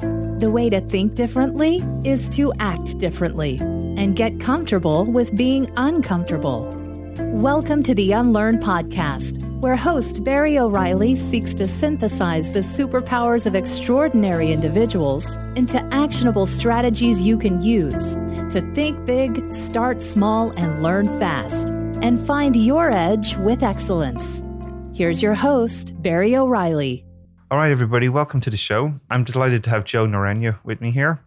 The way to think differently is to act differently and get comfortable with being uncomfortable. Welcome to the Unlearn Podcast, where host Barry O'Reilly seeks to synthesize the superpowers of extraordinary individuals into actionable strategies you can use to think big, start small, and learn fast, and find your edge with excellence. Here's your host, Barry O'Reilly. All right, everybody, welcome to the show. I'm delighted to have Joe Norena with me here.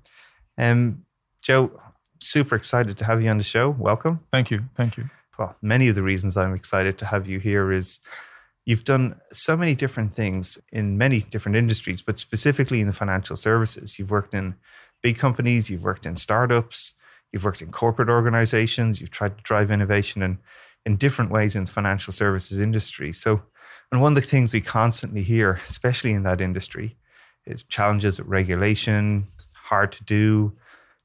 Um, Joe, super excited to have you on the show. Welcome. Thank you. Thank you. Well, many of the reasons I'm excited to have you here is you've done so many different things in many different industries, but specifically in the financial services. You've worked in big companies, you've worked in startups, you've worked in corporate organizations, you've tried to drive innovation in, in different ways in the financial services industry. So, and one of the things we constantly hear, especially in that industry, is challenges with regulation, hard to do,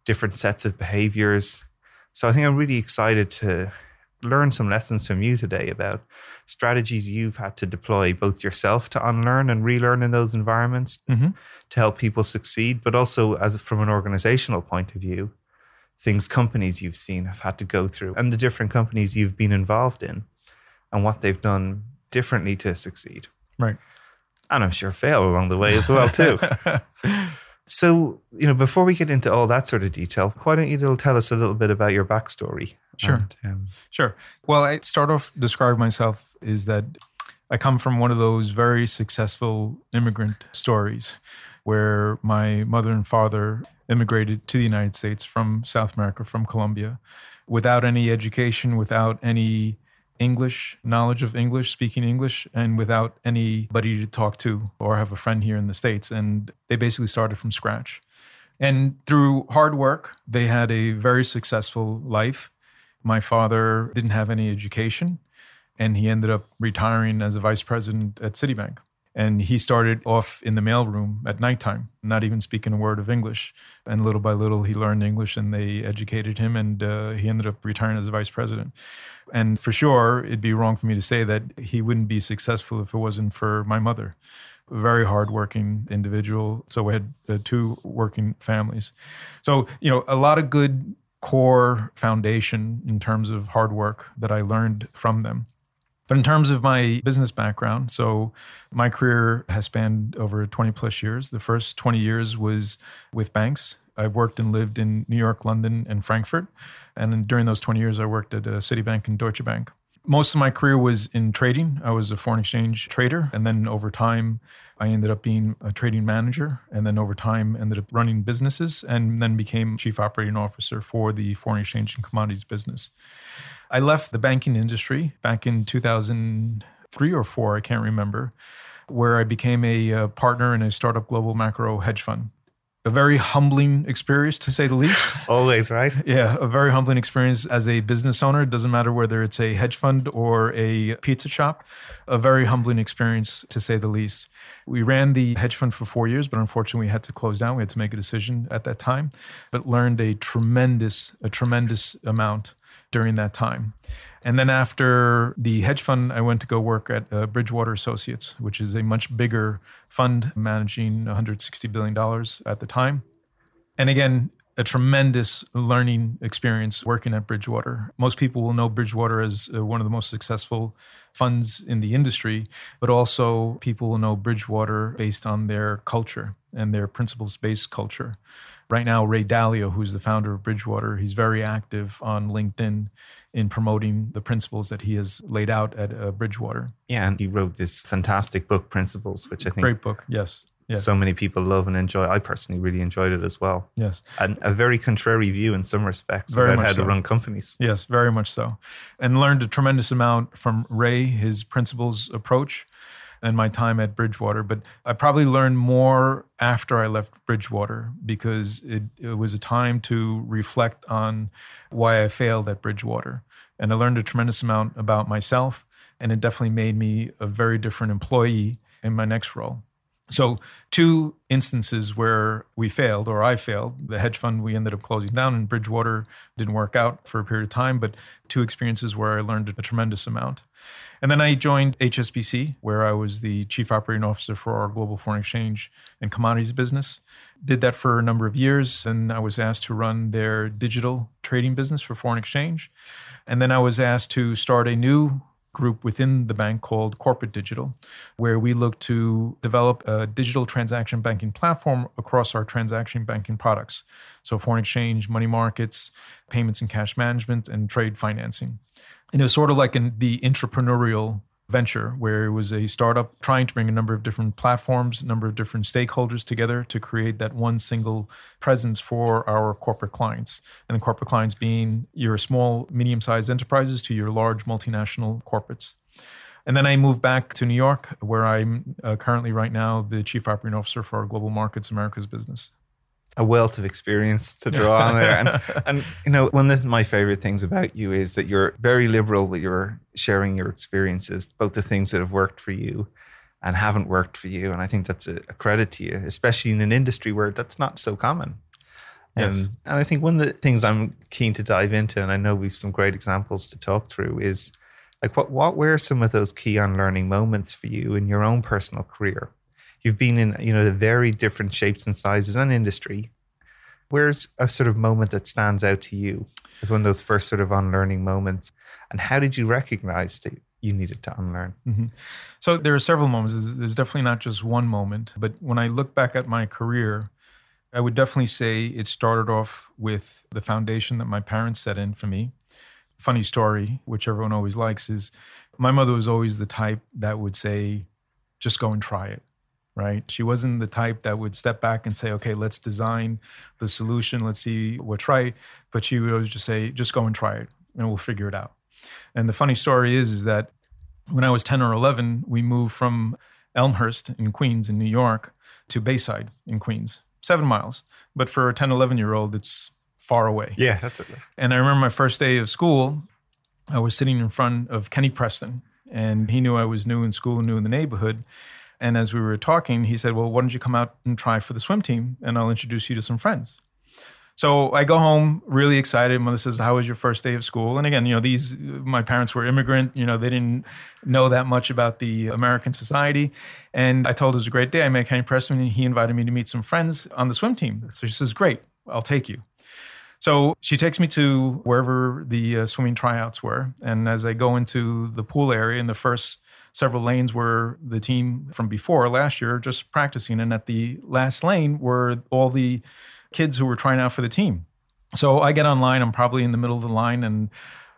different sets of behaviors. So I think I'm really excited to learn some lessons from you today about strategies you've had to deploy both yourself to unlearn and relearn in those environments Mm-hmm. to help people succeed, but also as from an organizational point of view, things companies you've seen have had to go through and the different companies you've been involved in and what they've done differently to succeed. Right. And I'm sure fail along the way as well too. so, you know, before we get into all that sort of detail, why don't you tell us a little bit about your backstory? Sure. And, um, Sure. Well, I start off describe myself is that I come from one of those very successful immigrant stories where my mother and father immigrated to the United States from South America, from Colombia, without any education, without any English, knowledge of English, speaking English, and without anybody to talk to or have a friend here in the States. And they basically started from scratch. And through hard work, they had a very successful life. My father didn't have any education, and he ended up retiring as a vice president at Citibank. And he started off in the mailroom at nighttime, not even speaking a word of English. And little by little, he learned English and they educated him, and uh, he ended up retiring as vice president. And for sure, it'd be wrong for me to say that he wouldn't be successful if it wasn't for my mother. A very hardworking individual. So we had uh, two working families. So, you know, a lot of good core foundation in terms of hard work that I learned from them. But in terms of my business background, so my career has spanned over 20 plus years. The first 20 years was with banks. I've worked and lived in New York, London, and Frankfurt. And during those 20 years, I worked at Citibank and Deutsche Bank. Most of my career was in trading. I was a foreign exchange trader. And then over time, I ended up being a trading manager. And then over time, ended up running businesses and then became chief operating officer for the foreign exchange and commodities business. I left the banking industry back in 2003 or four, I can't remember, where I became a uh, partner in a startup global macro hedge fund. A very humbling experience, to say the least. always, right? Yeah, a very humbling experience as a business owner. It doesn't matter whether it's a hedge fund or a pizza shop. A very humbling experience, to say the least. We ran the hedge fund for four years, but unfortunately, we had to close down. We had to make a decision at that time, but learned a tremendous, a tremendous amount during that time. And then after the hedge fund, I went to go work at uh, Bridgewater Associates, which is a much bigger fund managing $160 billion at the time. And again, a tremendous learning experience working at Bridgewater. Most people will know Bridgewater as uh, one of the most successful funds in the industry, but also people will know Bridgewater based on their culture and their principles based culture. Right now, Ray Dalio, who's the founder of Bridgewater, he's very active on LinkedIn in promoting the principles that he has laid out at uh, Bridgewater. Yeah, and he wrote this fantastic book, Principles, which I think Great book. Yes. Yes. so many people love and enjoy. I personally really enjoyed it as well. yes. And a very contrary view in some respects Very about how to run companies. Yes, very much so. And learned a tremendous amount from Ray, his principles approach, and my time at Bridgewater. But I probably learned more after I left Bridgewater because it, it was a time to reflect on why I failed at Bridgewater. And I learned a tremendous amount about myself. And it definitely made me a very different employee in my next role. So, two instances where we failed or I failed. The hedge fund we ended up closing down, and Bridgewater didn't work out for a period of time, but two experiences where I learned a tremendous amount. And then I joined HSBC, where I was the chief operating officer for our global foreign exchange and commodities business. Did that for a number of years, and I was asked to run their digital trading business for foreign exchange. And then I was asked to start a new group within the bank called Corporate Digital, where we look to develop a digital transaction banking platform across our transaction banking products. So, foreign exchange, money markets, payments and cash management, and trade financing. And it was sort of like in the entrepreneurial venture where it was a startup trying to bring a number of different platforms, a number of different stakeholders together to create that one single presence for our corporate clients. And the corporate clients being your small, medium sized enterprises to your large multinational corporates. And then I moved back to New York, where I'm uh, currently right now the chief operating officer for our global markets Americas business a wealth of experience to draw on there. And, and, you know, one of my favorite things about you is that you're very liberal with your sharing your experiences, both the things that have worked for you and haven't worked for you. And I think that's a, a credit to you, especially in an industry where that's not so common. Yes. Um, and I think one of the things I'm keen to dive into, and I know we've some great examples to talk through, is like what what were some of those key unlearning moments for you in your own personal career? You've been in you know the very different shapes and sizes and industry. Where's a sort of moment that stands out to you as one of those first sort of unlearning moments? And how did you recognize that you needed to unlearn? Mm-hmm. so there are several moments. There's, there's definitely not just one moment but when i look back at my career i would definitely say it started off with the foundation that my parents set in for me. Funny story which everyone always likes is my mother was always the type that would say just go and try it right? She wasn't the type that would step back and say, okay, let's design the solution, let's see what's right. But she would always just say, just go and try it and we'll figure it out. And the funny story is, is that when I was 10 or 11, we moved from Elmhurst in Queens in New York to Bayside in Queens, seven miles. But for a 10, 11 year old, it's far away. Yeah, that's it. And I remember my first day of school, I was sitting in front of Kenny Preston, and he knew I was new in school, new in the neighborhood. And as we were talking, he said, Well, why don't you come out and try for the swim team and I'll introduce you to some friends. So I go home really excited. Mother says, "How was your first day of school?" And again, you know, these my parents were immigrant. You know, they didn't know that much about the American society. And I told her it was a great day. I met Kenny Preston, and he invited me to meet some friends on the swim team. So she says, "Great, I'll take you." So she takes me to wherever the uh, swimming tryouts were, and as I go into the pool area in the first several lanes were the team from before last year just practicing. And at the last lane were all the kids who were trying out for the team. So I get online, I'm probably in the middle of the line and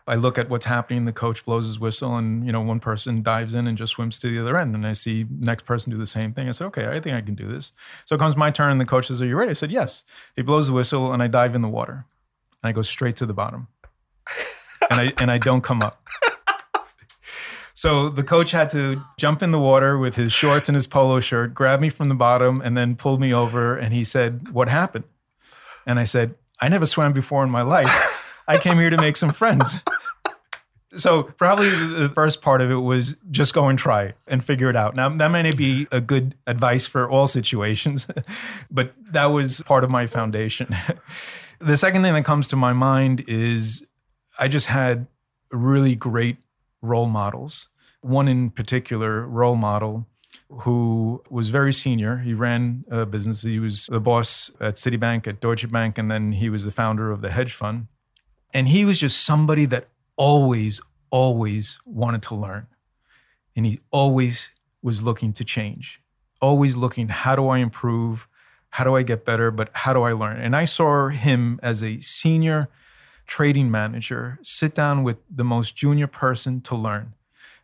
I look at what's happening. The coach blows his whistle, and you know one person dives in and just swims to the other end. And I see next person do the same thing. I said, "Okay, I think I can do this." So it comes my turn, and the coach says, "Are you ready?" I said, "Yes." He blows the whistle, and I dive in the water, and I go straight to the bottom, and I and I don't come up. So the coach had to jump in the water with his shorts and his polo shirt, grab me from the bottom, and then pulled me over. And he said, What happened? And I said, I never swam before in my life. I came here to make some friends. So probably the first part of it was just go and try and figure it out. Now that may be a good advice for all situations, but that was part of my foundation. the second thing that comes to my mind is I just had really great role models. One in particular role model who was very senior. He ran a business. He was the boss at Citibank, at Deutsche Bank, and then he was the founder of the hedge fund. And he was just somebody that always, always wanted to learn. And he always was looking to change, always looking, how do I improve? How do I get better? But how do I learn? And I saw him as a senior trading manager sit down with the most junior person to learn.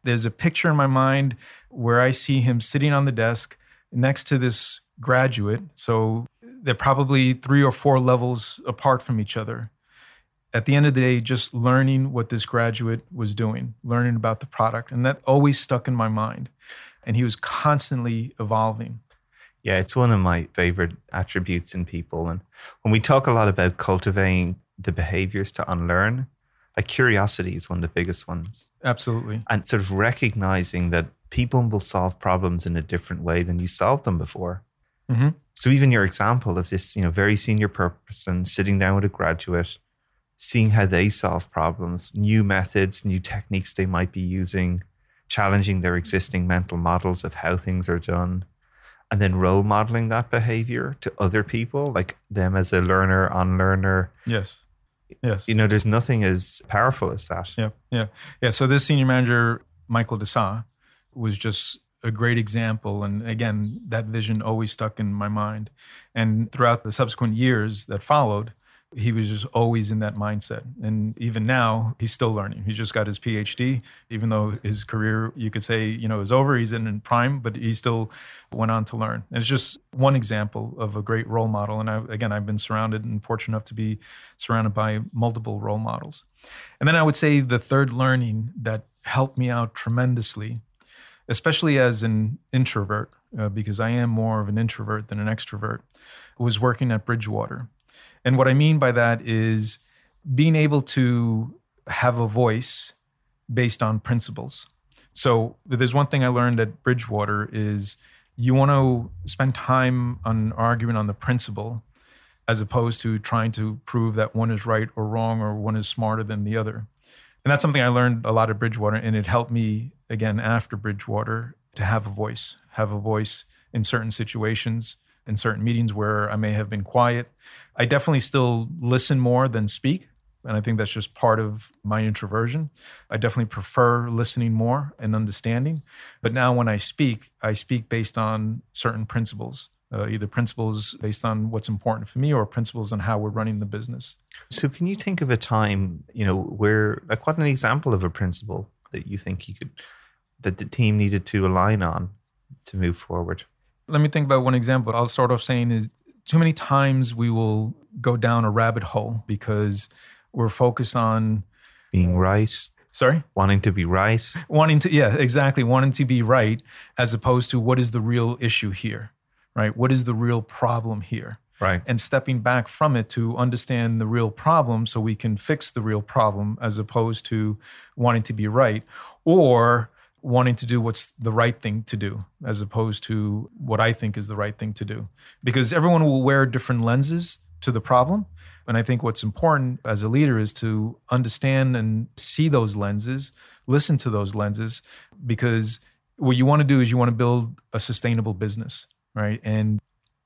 There's a picture in my mind where I see him sitting on the desk next to this graduate. So they're probably three or four levels apart from each other. At the end of the day, just learning what this graduate was doing, learning about the product. And that always stuck in my mind. And he was constantly evolving. Yeah, it's one of my favorite attributes in people. And when we talk a lot about cultivating the behaviors to unlearn, like curiosity is one of the biggest ones. Absolutely. And sort of recognizing that people will solve problems in a different way than you solved them before. Mm-hmm. So even your example of this, you know, very senior person sitting down with a graduate, seeing how they solve problems, new methods, new techniques they might be using, challenging their existing mental models of how things are done, and then role modeling that behavior to other people, like them as a learner, unlearner. Yes. Yes. You know, there's nothing as powerful as that. Yeah. Yeah. Yeah. So this senior manager, Michael Desa, was just a great example. And again, that vision always stuck in my mind. And throughout the subsequent years that followed, he was just always in that mindset. And even now, he's still learning. He just got his PhD, even though his career, you could say, you know, is over. He's in, prime, but he still went on to learn. And it's just one example of a great role model. And I, again, I've been surrounded and fortunate enough to be surrounded by multiple role models. And then I would say the third learning that helped me out tremendously, especially as an introvert, uh, because I am more of an introvert than an extrovert, was working at Bridgewater. And what I mean by that is being able to have a voice based on principles. So there's one thing I learned at Bridgewater is you want to spend time on arguing on the principle as opposed to trying to prove that one is right or wrong or one is smarter than the other. And that's something I learned a lot at Bridgewater and it helped me again after Bridgewater to have a voice, have a voice in certain situations in certain meetings where I may have been quiet. I definitely still listen more than speak. And I think that's just part of my introversion. I definitely prefer listening more and understanding. But now when I speak, I speak based on certain principles, uh, either principles based on what's important for me or principles on how we're running the business. So, can you think of a time, you know, where, like, what an example of a principle that you think you could, that the team needed to align on to move forward? Let me think about one example. I'll start off saying is too many times we will go down a rabbit hole because we're focused on being right. Sorry? Wanting to be right. Wanting to, yeah, exactly. Wanting to be right as opposed to what is the real issue here, right? What is the real problem here? Right. And stepping back from it to understand the real problem so we can fix the real problem as opposed to wanting to be right or wanting to do what's the right thing to do as opposed to what I think is the right thing to do. Because everyone will wear different lenses to the problem. And I think what's important as a leader is to understand and see those lenses, listen to those lenses, because what you want to do is you want to build a sustainable business, right? And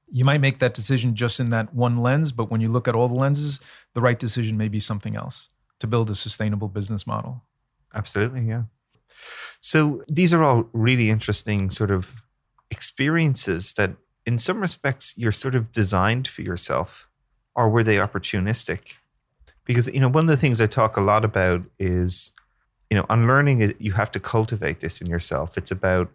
you might make that decision just in that one lens, but when you look at all the lenses, the right decision may be something else to build a sustainable business model. Absolutely, yeah. So these are all really interesting sort of experiences that, in some respects, you're sort of designed for yourself, or were they opportunistic? Because you know, one of the things I talk a lot about is, you know, unlearning. You have to cultivate this in yourself. It's about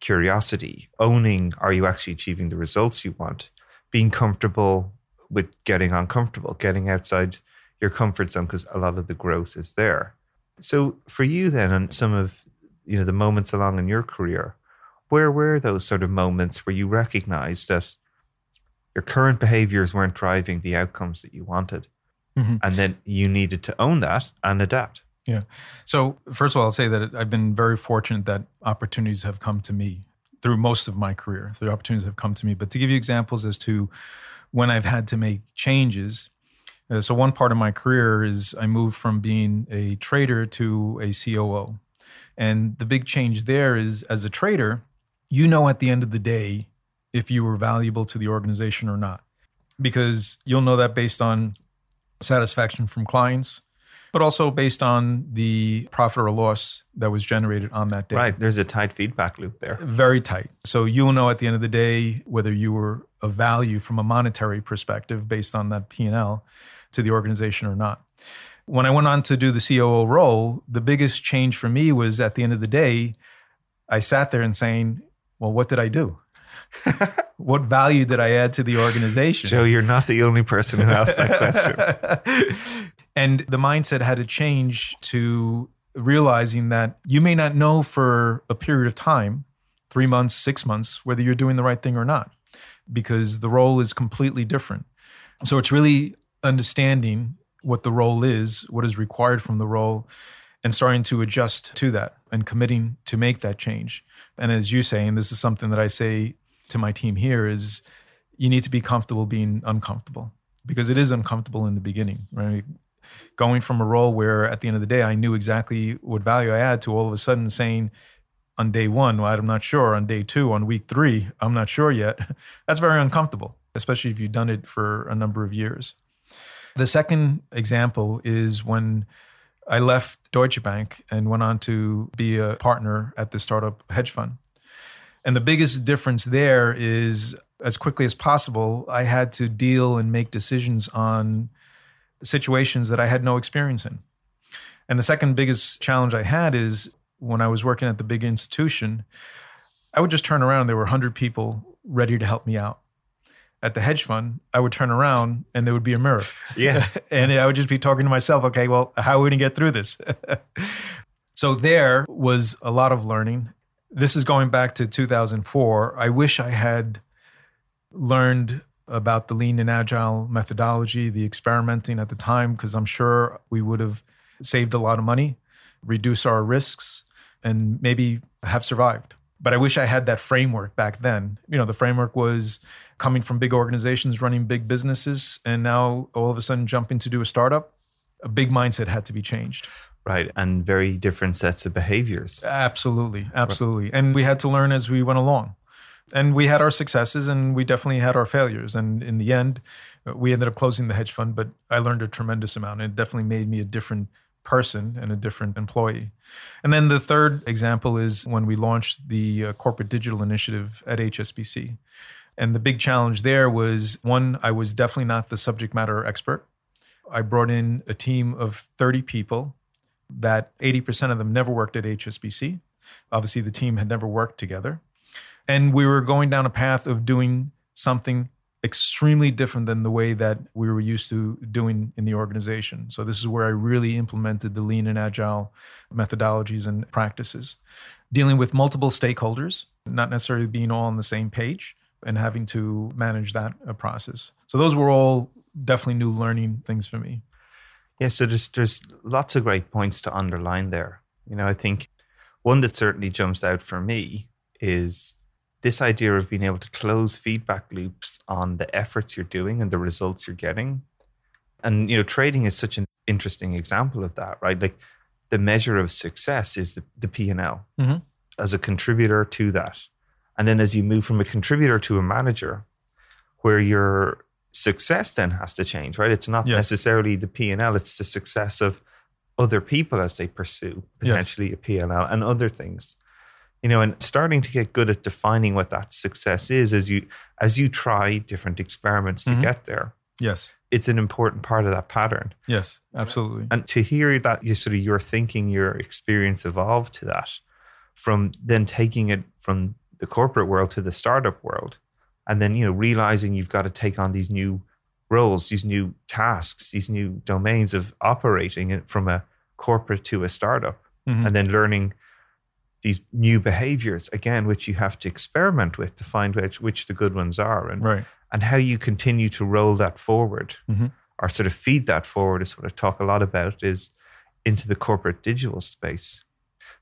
curiosity, owning: Are you actually achieving the results you want? Being comfortable with getting uncomfortable, getting outside your comfort zone, because a lot of the growth is there. So for you then, and some of you know the moments along in your career, where were those sort of moments where you recognized that your current behaviors weren't driving the outcomes that you wanted, mm-hmm. and then you needed to own that and adapt? Yeah. So first of all, I'll say that I've been very fortunate that opportunities have come to me through most of my career. The opportunities have come to me. But to give you examples as to when I've had to make changes, uh, so one part of my career is I moved from being a trader to a COO. And the big change there is as a trader, you know at the end of the day if you were valuable to the organization or not. Because you'll know that based on satisfaction from clients, but also based on the profit or loss that was generated on that day. Right. There's a tight feedback loop there. Very tight. So you'll know at the end of the day whether you were of value from a monetary perspective based on that P&L to the organization or not. When I went on to do the COO role, the biggest change for me was at the end of the day, I sat there and saying, well, what did I do? what value did I add to the organization? Joe, you're not the only person who asked that question. and the mindset had to change to realizing that you may not know for a period of time, three months, six months, whether you're doing the right thing or not, because the role is completely different. So it's really understanding what the role is, what is required from the role, and starting to adjust to that and committing to make that change. And as you say, and this is something that I say to my team here is you need to be comfortable being uncomfortable because it is uncomfortable in the beginning, right? Going from a role where at the end of the day I knew exactly what value I add to all of a sudden saying on day one, well, I'm not sure. On day two, on week three, I'm not sure yet. That's very uncomfortable, especially if you've done it for a number of years. The second example is when I left Deutsche Bank and went on to be a partner at the startup hedge fund. And the biggest difference there is as quickly as possible, I had to deal and make decisions on situations that I had no experience in. And the second biggest challenge I had is when I was working at the big institution, I would just turn around and there were 100 people ready to help me out at the hedge fund, I would turn around and there would be a mirror. Yeah. and I would just be talking to myself, okay, well, how are we going to get through this? so there was a lot of learning. This is going back to 2004. I wish I had learned about the lean and agile methodology, the experimenting at the time, because I'm sure we would have saved a lot of money, reduce our risks, and maybe have survived. But I wish I had that framework back then. You know, the framework was coming from big organizations, running big businesses, and now all of a sudden jumping to do a startup, a big mindset had to be changed. Right. And very different sets of behaviors. Absolutely. Absolutely. And we had to learn as we went along. And we had our successes and we definitely had our failures. And in the end, uh, we ended up closing the hedge fund, but I learned a tremendous amount. And it definitely made me a different person and a different employee. And then the third example is when we launched the uh, corporate digital initiative at HSBC. And the big challenge there was one, I was definitely not the subject matter expert. I brought in a team of 30 people that 80% of them never worked at HSBC. Obviously, the team had never worked together. And we were going down a path of doing something extremely different than the way that we were used to doing in the organization. So, this is where I really implemented the lean and agile methodologies and practices, dealing with multiple stakeholders, not necessarily being all on the same page and having to manage that uh, process. So those were all definitely new learning things for me. Yeah, so there's there's lots of great points to underline there. You know, I think one that certainly jumps out for me is this idea of being able to close feedback loops on the efforts you're doing and the results you're getting. And you know, trading is such an interesting example of that, right? Like the measure of success is the, the P and L mm-hmm. as a contributor to that. And then as you move from a contributor to a manager, where your success then has to change, right? It's not yes. necessarily the P&L, it's the success of other people as they pursue potentially yes. a P&L and other things. You know, and starting to get good at defining what that success is as you as you try different experiments to mm-hmm. get there. Yes. It's an important part of that pattern. Yes, absolutely. And to hear that you sort of your thinking, your experience evolve to that from then taking it from the corporate world to the startup world and then you know realizing you've got to take on these new roles these new tasks these new domains of operating it from a corporate to a startup mm-hmm. and then learning these new behaviors again which you have to experiment with to find which which the good ones are and right. and how you continue to roll that forward mm-hmm. or sort of feed that forward is what I talk a lot about is into the corporate digital space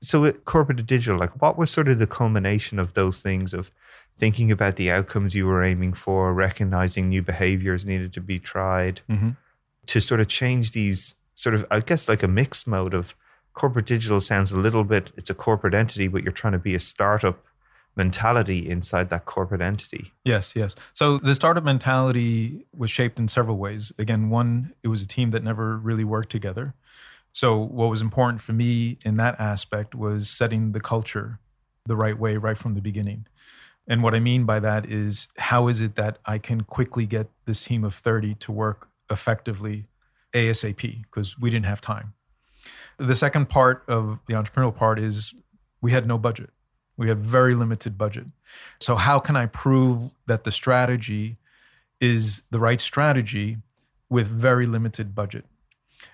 so with corporate digital like what was sort of the culmination of those things of thinking about the outcomes you were aiming for recognizing new behaviors needed to be tried mm-hmm. to sort of change these sort of i guess like a mixed mode of corporate digital sounds a little bit it's a corporate entity but you're trying to be a startup mentality inside that corporate entity. Yes, yes. So the startup mentality was shaped in several ways. Again, one, it was a team that never really worked together. So, what was important for me in that aspect was setting the culture the right way right from the beginning. And what I mean by that is how is it that I can quickly get this team of 30 to work effectively ASAP because we didn't have time. The second part of the entrepreneurial part is we had no budget. We had very limited budget. So how can I prove that the strategy is the right strategy with very limited budget?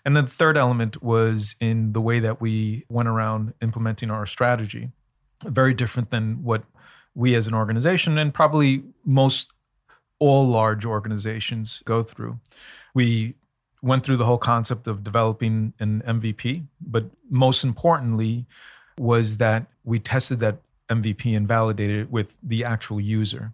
And then the third element was in the way that we went around implementing our strategy. Very different than what we as an organization and probably most all large organizations go through. We went through the whole concept of developing an MVP, but most importantly was that we tested that MVP and validated it with the actual user.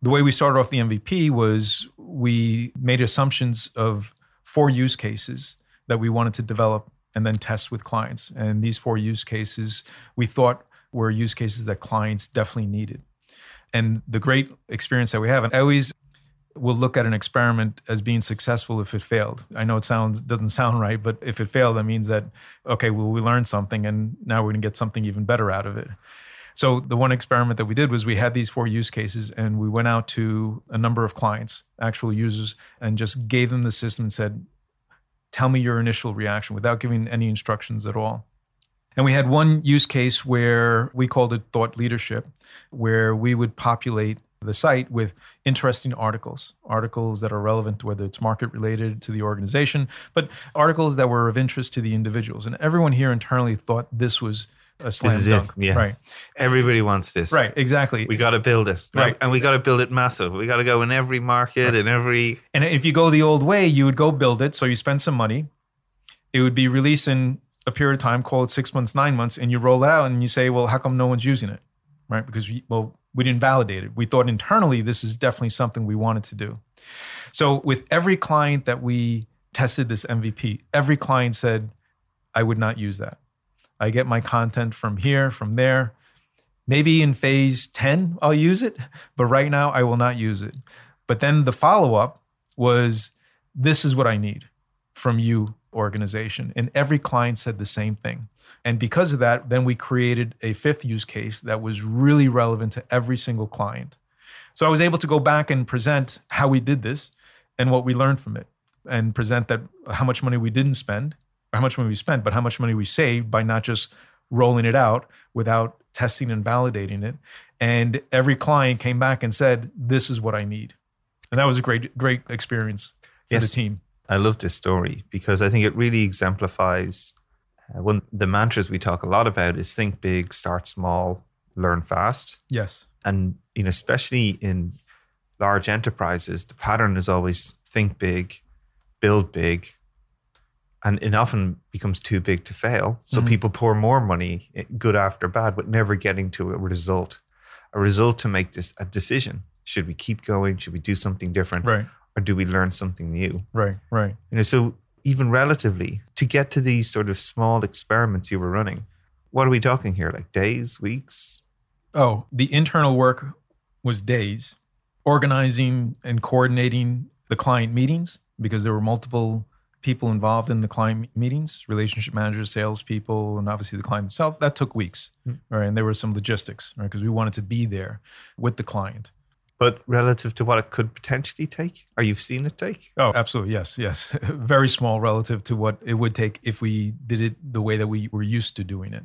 The way we started off the MVP was we made assumptions of four use cases that we wanted to develop and then test with clients. And these four use cases we thought were use cases that clients definitely needed. And the great experience that we have, and I always will look at an experiment as being successful if it failed. I know it sounds doesn't sound right, but if it failed, that means that okay, well, we learned something, and now we're going to get something even better out of it. So the one experiment that we did was we had these four use cases, and we went out to a number of clients, actual users, and just gave them the system and said, "Tell me your initial reaction," without giving any instructions at all. And we had one use case where we called it thought leadership, where we would populate the site with interesting articles, articles that are relevant, whether it's market related to the organization, but articles that were of interest to the individuals. And everyone here internally thought this was a slam this is dunk. it. Yeah. Right. Everybody wants this. Right. Exactly. We got to build it. Right. And we got to build it massive. We got to go in every market and every. And if you go the old way, you would go build it. So you spend some money. It would be released in a period of time, call it six months, nine months, and you roll it out and you say, well, how come no one's using it? Right. Because, we, well, we didn't validate it. We thought internally this is definitely something we wanted to do. So with every client that we tested this MVP, every client said, I would not use that. I get my content from here, from there. Maybe in phase 10, I'll use it, but right now I will not use it. But then the follow up was this is what I need from you, organization. And every client said the same thing. And because of that, then we created a fifth use case that was really relevant to every single client. So I was able to go back and present how we did this and what we learned from it and present that how much money we didn't spend, or how much money we spent, but how much money we saved by not just rolling it out without testing and validating it. And every client came back and said, This is what I need. And that was a great, great experience for Yes. the team. I love this story because I think it really exemplifies one the mantras we talk a lot about is think big, start small, learn fast. Yes. And you know, especially in large enterprises, the pattern is always think big, build big, and it often becomes too big to fail. So Mhm. people pour more money, eh, good after bad, but never getting to a result. A result to make this a decision. Should we keep going? Should we do something different? Right. Or do we learn something new? Right. Right. You know, so even relatively to get to these sort of small experiments you were running, what are we talking here? Like days, weeks? Oh, the internal work was days, organizing and coordinating the client meetings because there were multiple people involved in the client meetings, relationship managers, salespeople, and obviously the client himself. That took weeks, Mm. right? And there were some logistics, right? Because we wanted to be there with the client. But relative to what it could potentially take, or you've seen it take? Oh, absolutely. Yes. Yes. Very small relative to what it would take if we did it the way that we were used to doing it.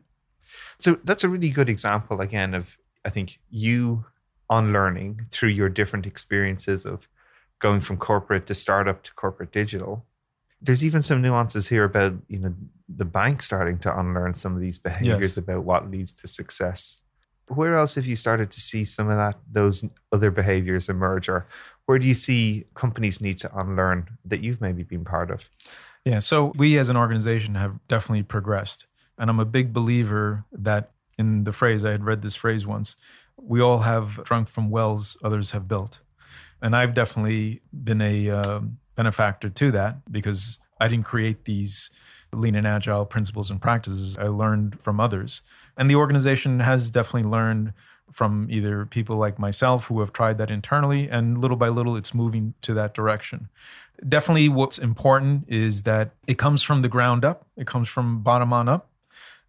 So that's a really good example, again, of I think you unlearning through your different experiences of going from corporate to startup to corporate digital. There's even some nuances here about, you know, the bank starting to unlearn some of these behaviors Yes. about what leads to success. Where else have you started to see some of that, those other behaviors emerge? Or where do you see companies need to unlearn that you've maybe been part of? Yeah. So we as an organization have definitely progressed. And I'm a big believer that in the phrase, I had read this phrase once we all have drunk from wells others have built. And I've definitely been a um benefactor to that because I didn't create these lean and agile principles and practices. I learned from others. And the organization has definitely learned from either people like myself who have tried that internally, and little by little, it's moving to that direction. Definitely, what's important is that it comes from the ground up, it comes from bottom on up.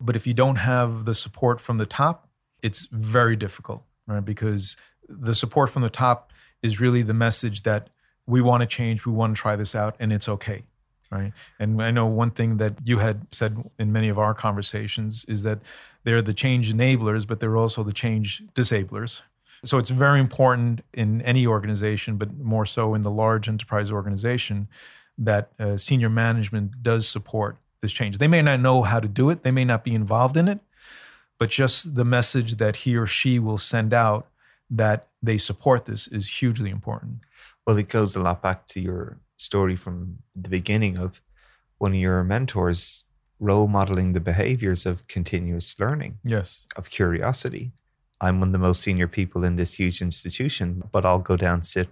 But if you don't have the support from the top, it's very difficult, right? Because the support from the top is really the message that we want to change, we want to try this out, and it's okay. Right. And I know one thing that you had said in many of our conversations is that they're the change enablers, but they're also the change disablers. So it's very important in any organization, but more so in the large enterprise organization, that uh, senior management does support this change. They may not know how to do it, they may not be involved in it, but just the message that he or she will send out that they support this is hugely important. Well, it goes a lot back to your story from the beginning of one of your mentors role modeling the behaviors of continuous learning, Yes. of curiosity. I'm one of the most senior people in this huge institution, but I'll go down sit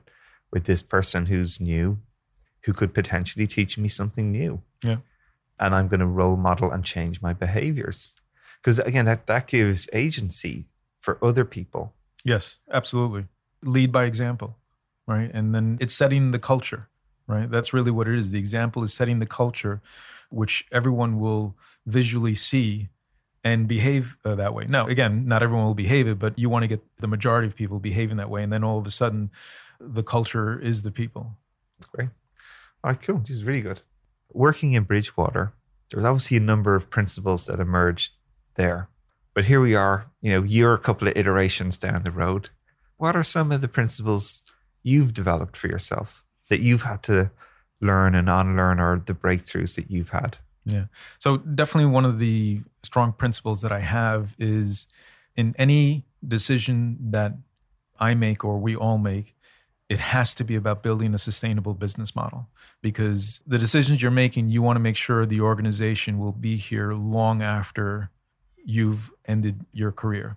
with this person who's new, who could potentially teach me something new. Yeah. And I'm going to role model and change my behaviors. Because again, that, that gives agency for other people. Yes, absolutely. Lead by example, right? And then it's setting the culture, right? That's really what it is. The example is setting the culture, which everyone will visually see and behave uh, that way. Now, again, not everyone will behave it, but you want to get the majority of people behaving that way. And then all of a sudden, the culture is the people. That's great. All right, cool. This is really good. Working in Bridgewater, there was obviously a number of principles that emerged there. But here we are, you know, you're a couple of iterations down the road. What are some of the principles you've developed for yourself that you've had to learn and unlearn or the breakthroughs that you've had? Yeah. So definitely one of the strong principles that I have is in any decision that I make or we all make, it has to be about building a sustainable business model because the decisions you're making, you want to make sure the organization will be here long after you've ended your career.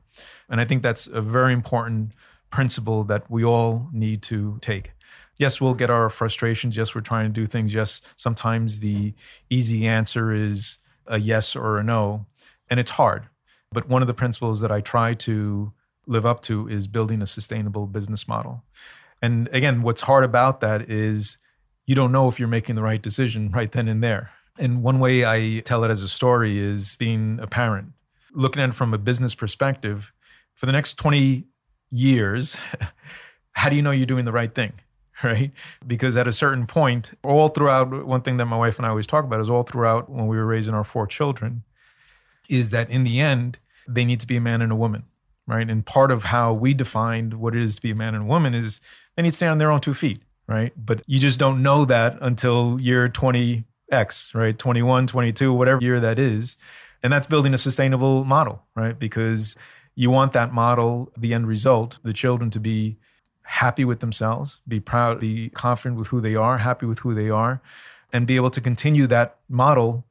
And I think that's a very important principle that we all need to take. Yes, we'll get our frustrations. Yes, we're trying to do things. Yes, sometimes the easy answer is a yes or a no, and it's hard. But one of the principles that I try to live up to is building a sustainable business model. And again, what's hard about that is you don't know if you're making the right decision right then and there. And one way I tell it as a story is being a parent, looking at it from a business perspective. For the next 20 years, how do you know you're doing the right thing? Right? Because at a certain point, all throughout, one thing that my wife and I always talk about is all throughout when we were raising our four children, is that in the end, they need to be a man and a woman. Right. And part of how we defined what it is to be a man and a woman is they need to stand on their own two feet. Right. But you just don't know that until you're 20X, right? 21, 22, whatever year that is. And that's building a sustainable model, right? Because you want that model, the end result, the children to be happy with themselves, be proud, be confident with who they are, happy with who they are, and be able to continue that model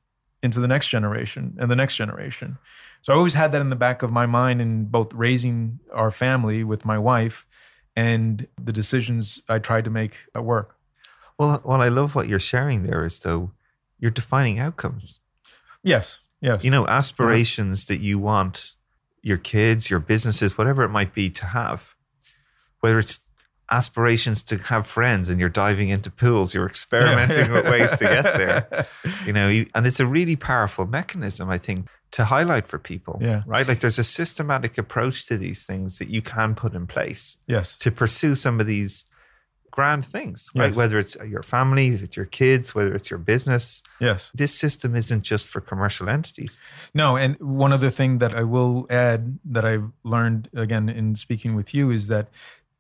into the next generation and the next generation. So I always had that in the back of my mind in both raising our family with my wife and the decisions I tried to make at work. Well, well, I love what you're sharing there is though you're defining outcomes. Yes. Yes. You know, aspirations that you want your kids, your businesses, whatever it might be to have. Whether it's aspirations to have friends and you're diving into pools, you're experimenting with ways to get there. You know, you, and it's a really powerful mechanism, I think, to highlight for people. Yeah. Right? Like there's a systematic approach to these things that you can put in place yes. to pursue some of these grand things, right? Yes. Whether it's your family, if it's your kids, whether it's your business. Yes. This system isn't just for commercial entities. No, and one other thing that I will add that I've learned again in speaking with you is that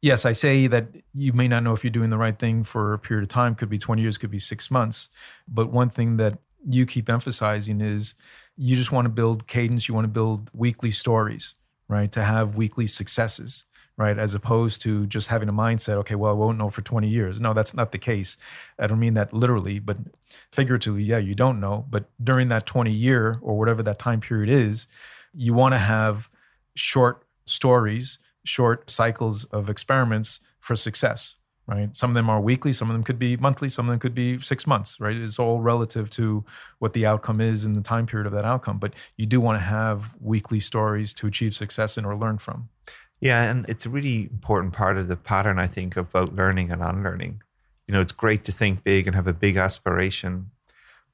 yes, I say that you may not know if you're doing the right thing for a period of time, could be 20 years, could be six months. But one thing that you keep emphasizing is you just want to build cadence, you want to build weekly stories, right? To have weekly successes, right? As opposed to just having a mindset, okay, well, I won't know for 20 years. No, that's not the case. I don't mean that literally, but figuratively, yeah, you don't know. But during that 20 year or whatever that time period is, you want to have short stories, short cycles of experiments for success, right? Some of them are weekly, some of them could be monthly, some of them could be six months, right? It's all relative to what the outcome is in the time period of that outcome. But you do want to have weekly stories to achieve success in or learn from. Yeah, and it's a really important part of the pattern, I think, about learning and unlearning. You know, it's great to think big and have a big aspiration,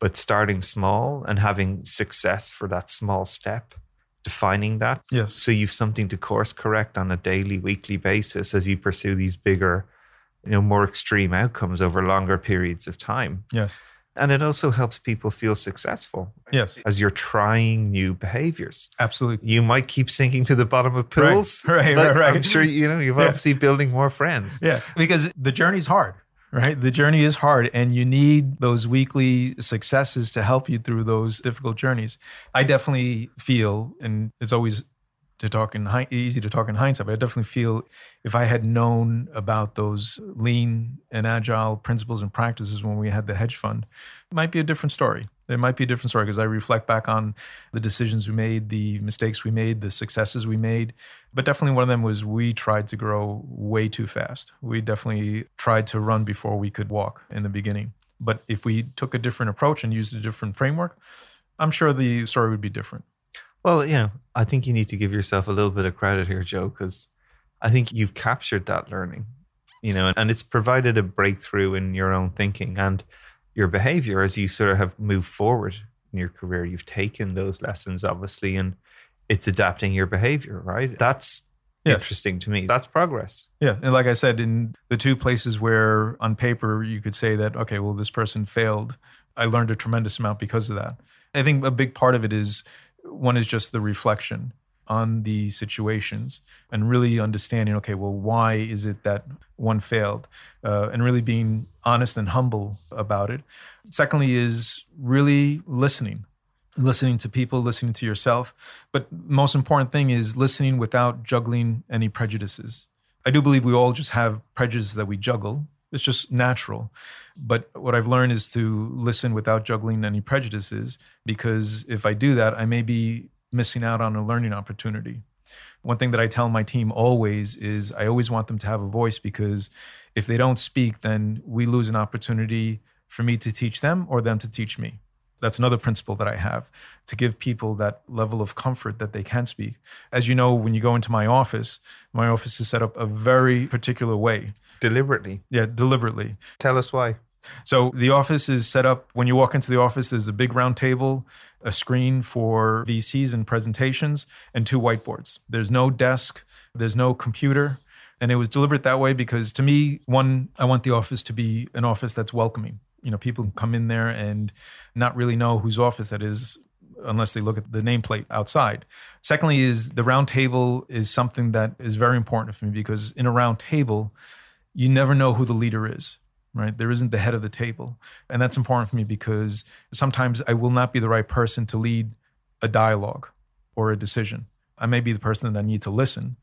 but starting small and having success for that small step, defining that. Yes. So you've something to course correct on a daily, weekly basis as you pursue these bigger, you know, more extreme outcomes over longer periods of time. Yes. And it also helps people feel successful Yes. as you're trying new behaviors. Absolutely. You might keep sinking to the bottom of pools. right, but right, right. I'm sure you know you're Yeah. obviously building more friends. Yeah, because the journey's hard, right? The journey is hard, and you need those weekly successes to help you through those difficult journeys. I definitely feel, and it's always to talk in easy to talk in hindsight, but I definitely feel if I had known about those lean and agile principles and practices when we had the hedge fund, it might be a different story. It might be a different story because I reflect back on the decisions we made, the mistakes we made, the successes we made. But definitely one of them was we tried to grow way too fast. We definitely tried to run before we could walk in the beginning. But if we took a different approach and used a different framework, I'm sure the story would be different. Well, you know, I think you need to give yourself a little bit of credit here, Joe, because I think you've captured that learning, you know, and it's provided a breakthrough in your own thinking and your behavior as you sort of have moved forward in your career. You've taken those lessons, obviously, and it's adapting your behavior, right? That's yes. interesting to me. That's progress. Yeah. And like I said, in the two places where on paper you could say that, okay, well, this person failed, I learned a tremendous amount because of that. I think a big part of it is one is just the reflection on the situations and really understanding okay well why is it that one failed? Uh, and really being honest and humble about it. Secondly is really listening listening to people listening to yourself. But most important thing is listening without juggling any prejudices. I do believe we all just have prejudices that we juggle. It's just natural. But what I've learned is to listen without juggling any prejudices, because if I do that, I may be missing out on a learning opportunity. One thing that I tell my team always is I always want them to have a voice because if they don't speak, then we lose an opportunity for me to teach them or them to teach me. That's another principle that I have to give people that level of comfort that they can speak. As you know, when you go into my office, my office is set up a very particular way. Deliberately. Yeah, deliberately. Tell us why. So the office is set up when you walk into the office, there's a big round table, a screen for VCs and presentations, and two whiteboards. There's no desk, there's no computer. And it was deliberate that way because to me, one, I want the office to be an office that's welcoming you know people can come in there and not really know whose office that is unless they look at the nameplate outside. Secondly, is the round table is something that is very important for me because in a round table, you never know who the leader is, right? There isn't the head of the table. And that's important for me because sometimes I will not be the right person to lead a dialogue or a decision. I may be the person that I need to listen,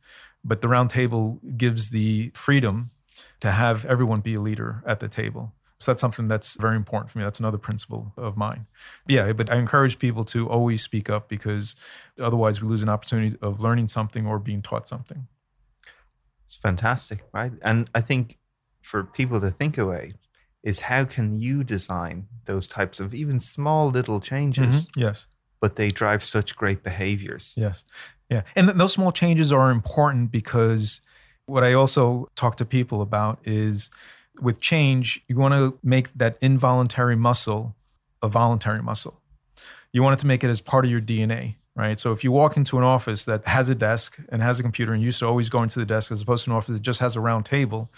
but the round table gives the freedom to have everyone be a leader at the table. So that's something that's very important for me. That's another principle of mine. Yeah, but I encourage people to always speak up because otherwise we lose an opportunity of learning something or being taught something. It's fantastic, right? And I think for people to think away is how can you design those types of even small little changes? Mm-hmm. Yes. But they drive such great behaviors. Yes. Yeah. And th- those small changes are important because what I also talk to people about is with change, you want to make that involuntary muscle a voluntary muscle. You want it to make it as part of your DNA, right? So if you walk into an office that has a desk and has a computer and you used to always go into the desk as opposed to an office that just has a round table,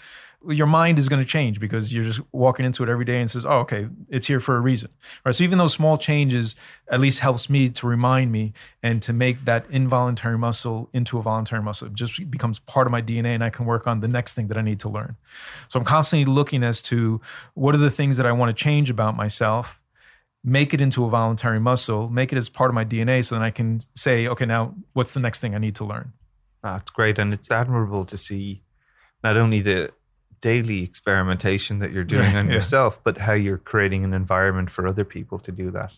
your mind is going to change because you're just walking into it every day and says, "Oh, okay, it's here for a reason." Right? So even those small changes at least helps me to remind me and to make that involuntary muscle into a voluntary muscle. It just becomes part of my DNA and I can work on the next thing that I need to learn. So I'm constantly looking as to what are the things that I want to change about myself, make it into a voluntary muscle, make it as part of my DNA so then I can say, "Okay, now what's the next thing I need to learn?" That's great and it's admirable to see not only the daily experimentation that you're doing on yeah. yourself, but how you're creating an environment for other people to do that.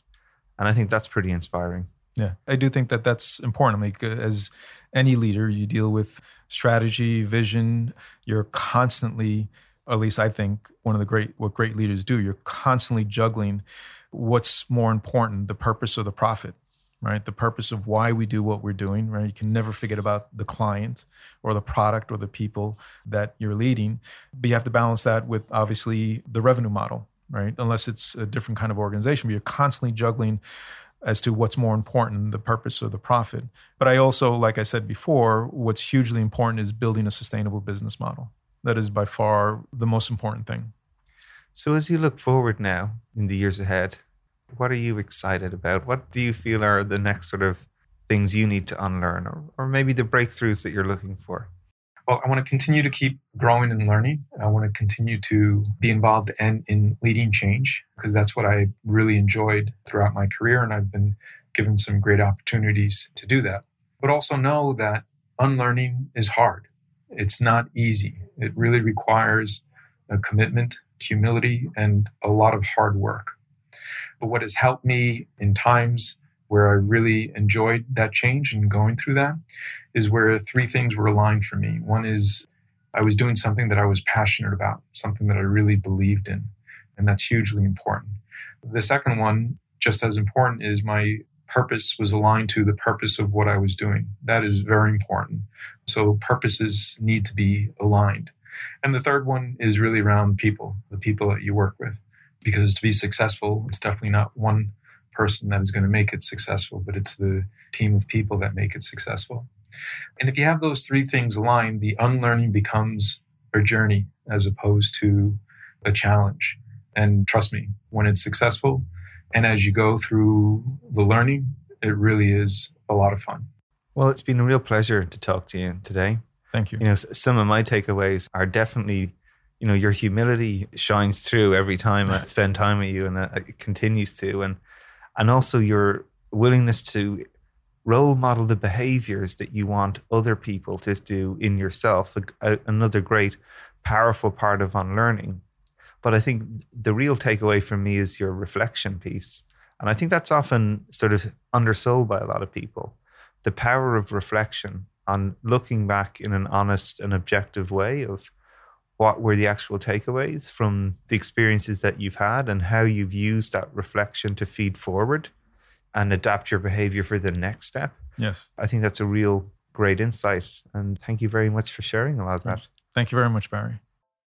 And I think that's pretty inspiring. Yeah, I do think that that's important. Like, uh, as any leader, you deal with strategy, vision. You're constantly, at least I think, one of the great what great leaders do. You're constantly juggling what's more important, the purpose or the profit right? The purpose of why we do what we're doing, right? You can never forget about the client or the product or the people that you're leading. But you have to balance that with obviously the revenue model, right? Unless it's a different kind of organization, but you're constantly juggling as to what's more important, the purpose or the profit. But I also, like I said before, what's hugely important is building a sustainable business model. That is by far the most important thing. So, as you look forward now in the years ahead, what are you excited about? What do you feel are the next sort of things you need to unlearn, or, or maybe the breakthroughs that you're looking for? Well, I want to continue to keep growing and learning. I want to continue to be involved and in leading change because that's what I really enjoyed throughout my career, and I've been given some great opportunities to do that. but also know that unlearning is hard. It's not easy. It really requires a commitment, humility, and a lot of hard work. But what has helped me in times where I really enjoyed that change and going through that is where three things were aligned for me. One is I was doing something that I was passionate about, something that I really believed in, and that's hugely important. The second one, just as important, is my purpose was aligned to the purpose of what I was doing. That is very important. So purposes need to be aligned. And the third one is really around people, the people that you work with. Because to be successful, it's definitely not one person that is going to make it successful, but it's the team of people that make it successful. And if you have those three things aligned, the unlearning becomes a journey as opposed to a challenge. And trust me, when it's successful, and as you go through the learning, it really is a lot of fun. Well, it's been a real pleasure to talk to you today. Thank you. You know, some of my takeaways are definitely, you know, your humility shines through every time I spend time with you, and it continues to, and and also your willingness to role model the behaviors that you want other people to do in yourself. A, a, another great, powerful part of unlearning but I think the real takeaway from me is your reflection piece. And I think that's often sort of undersold by a lot of people. The power of reflection on looking back in an honest and objective way of what were the actual takeaways from the experiences that you've had and how you've used that reflection to feed forward and adapt your behavior for the next step. Yes. I think that's a real great insight. And thank you very much for sharing a lot of that. Thank you very much, Barry.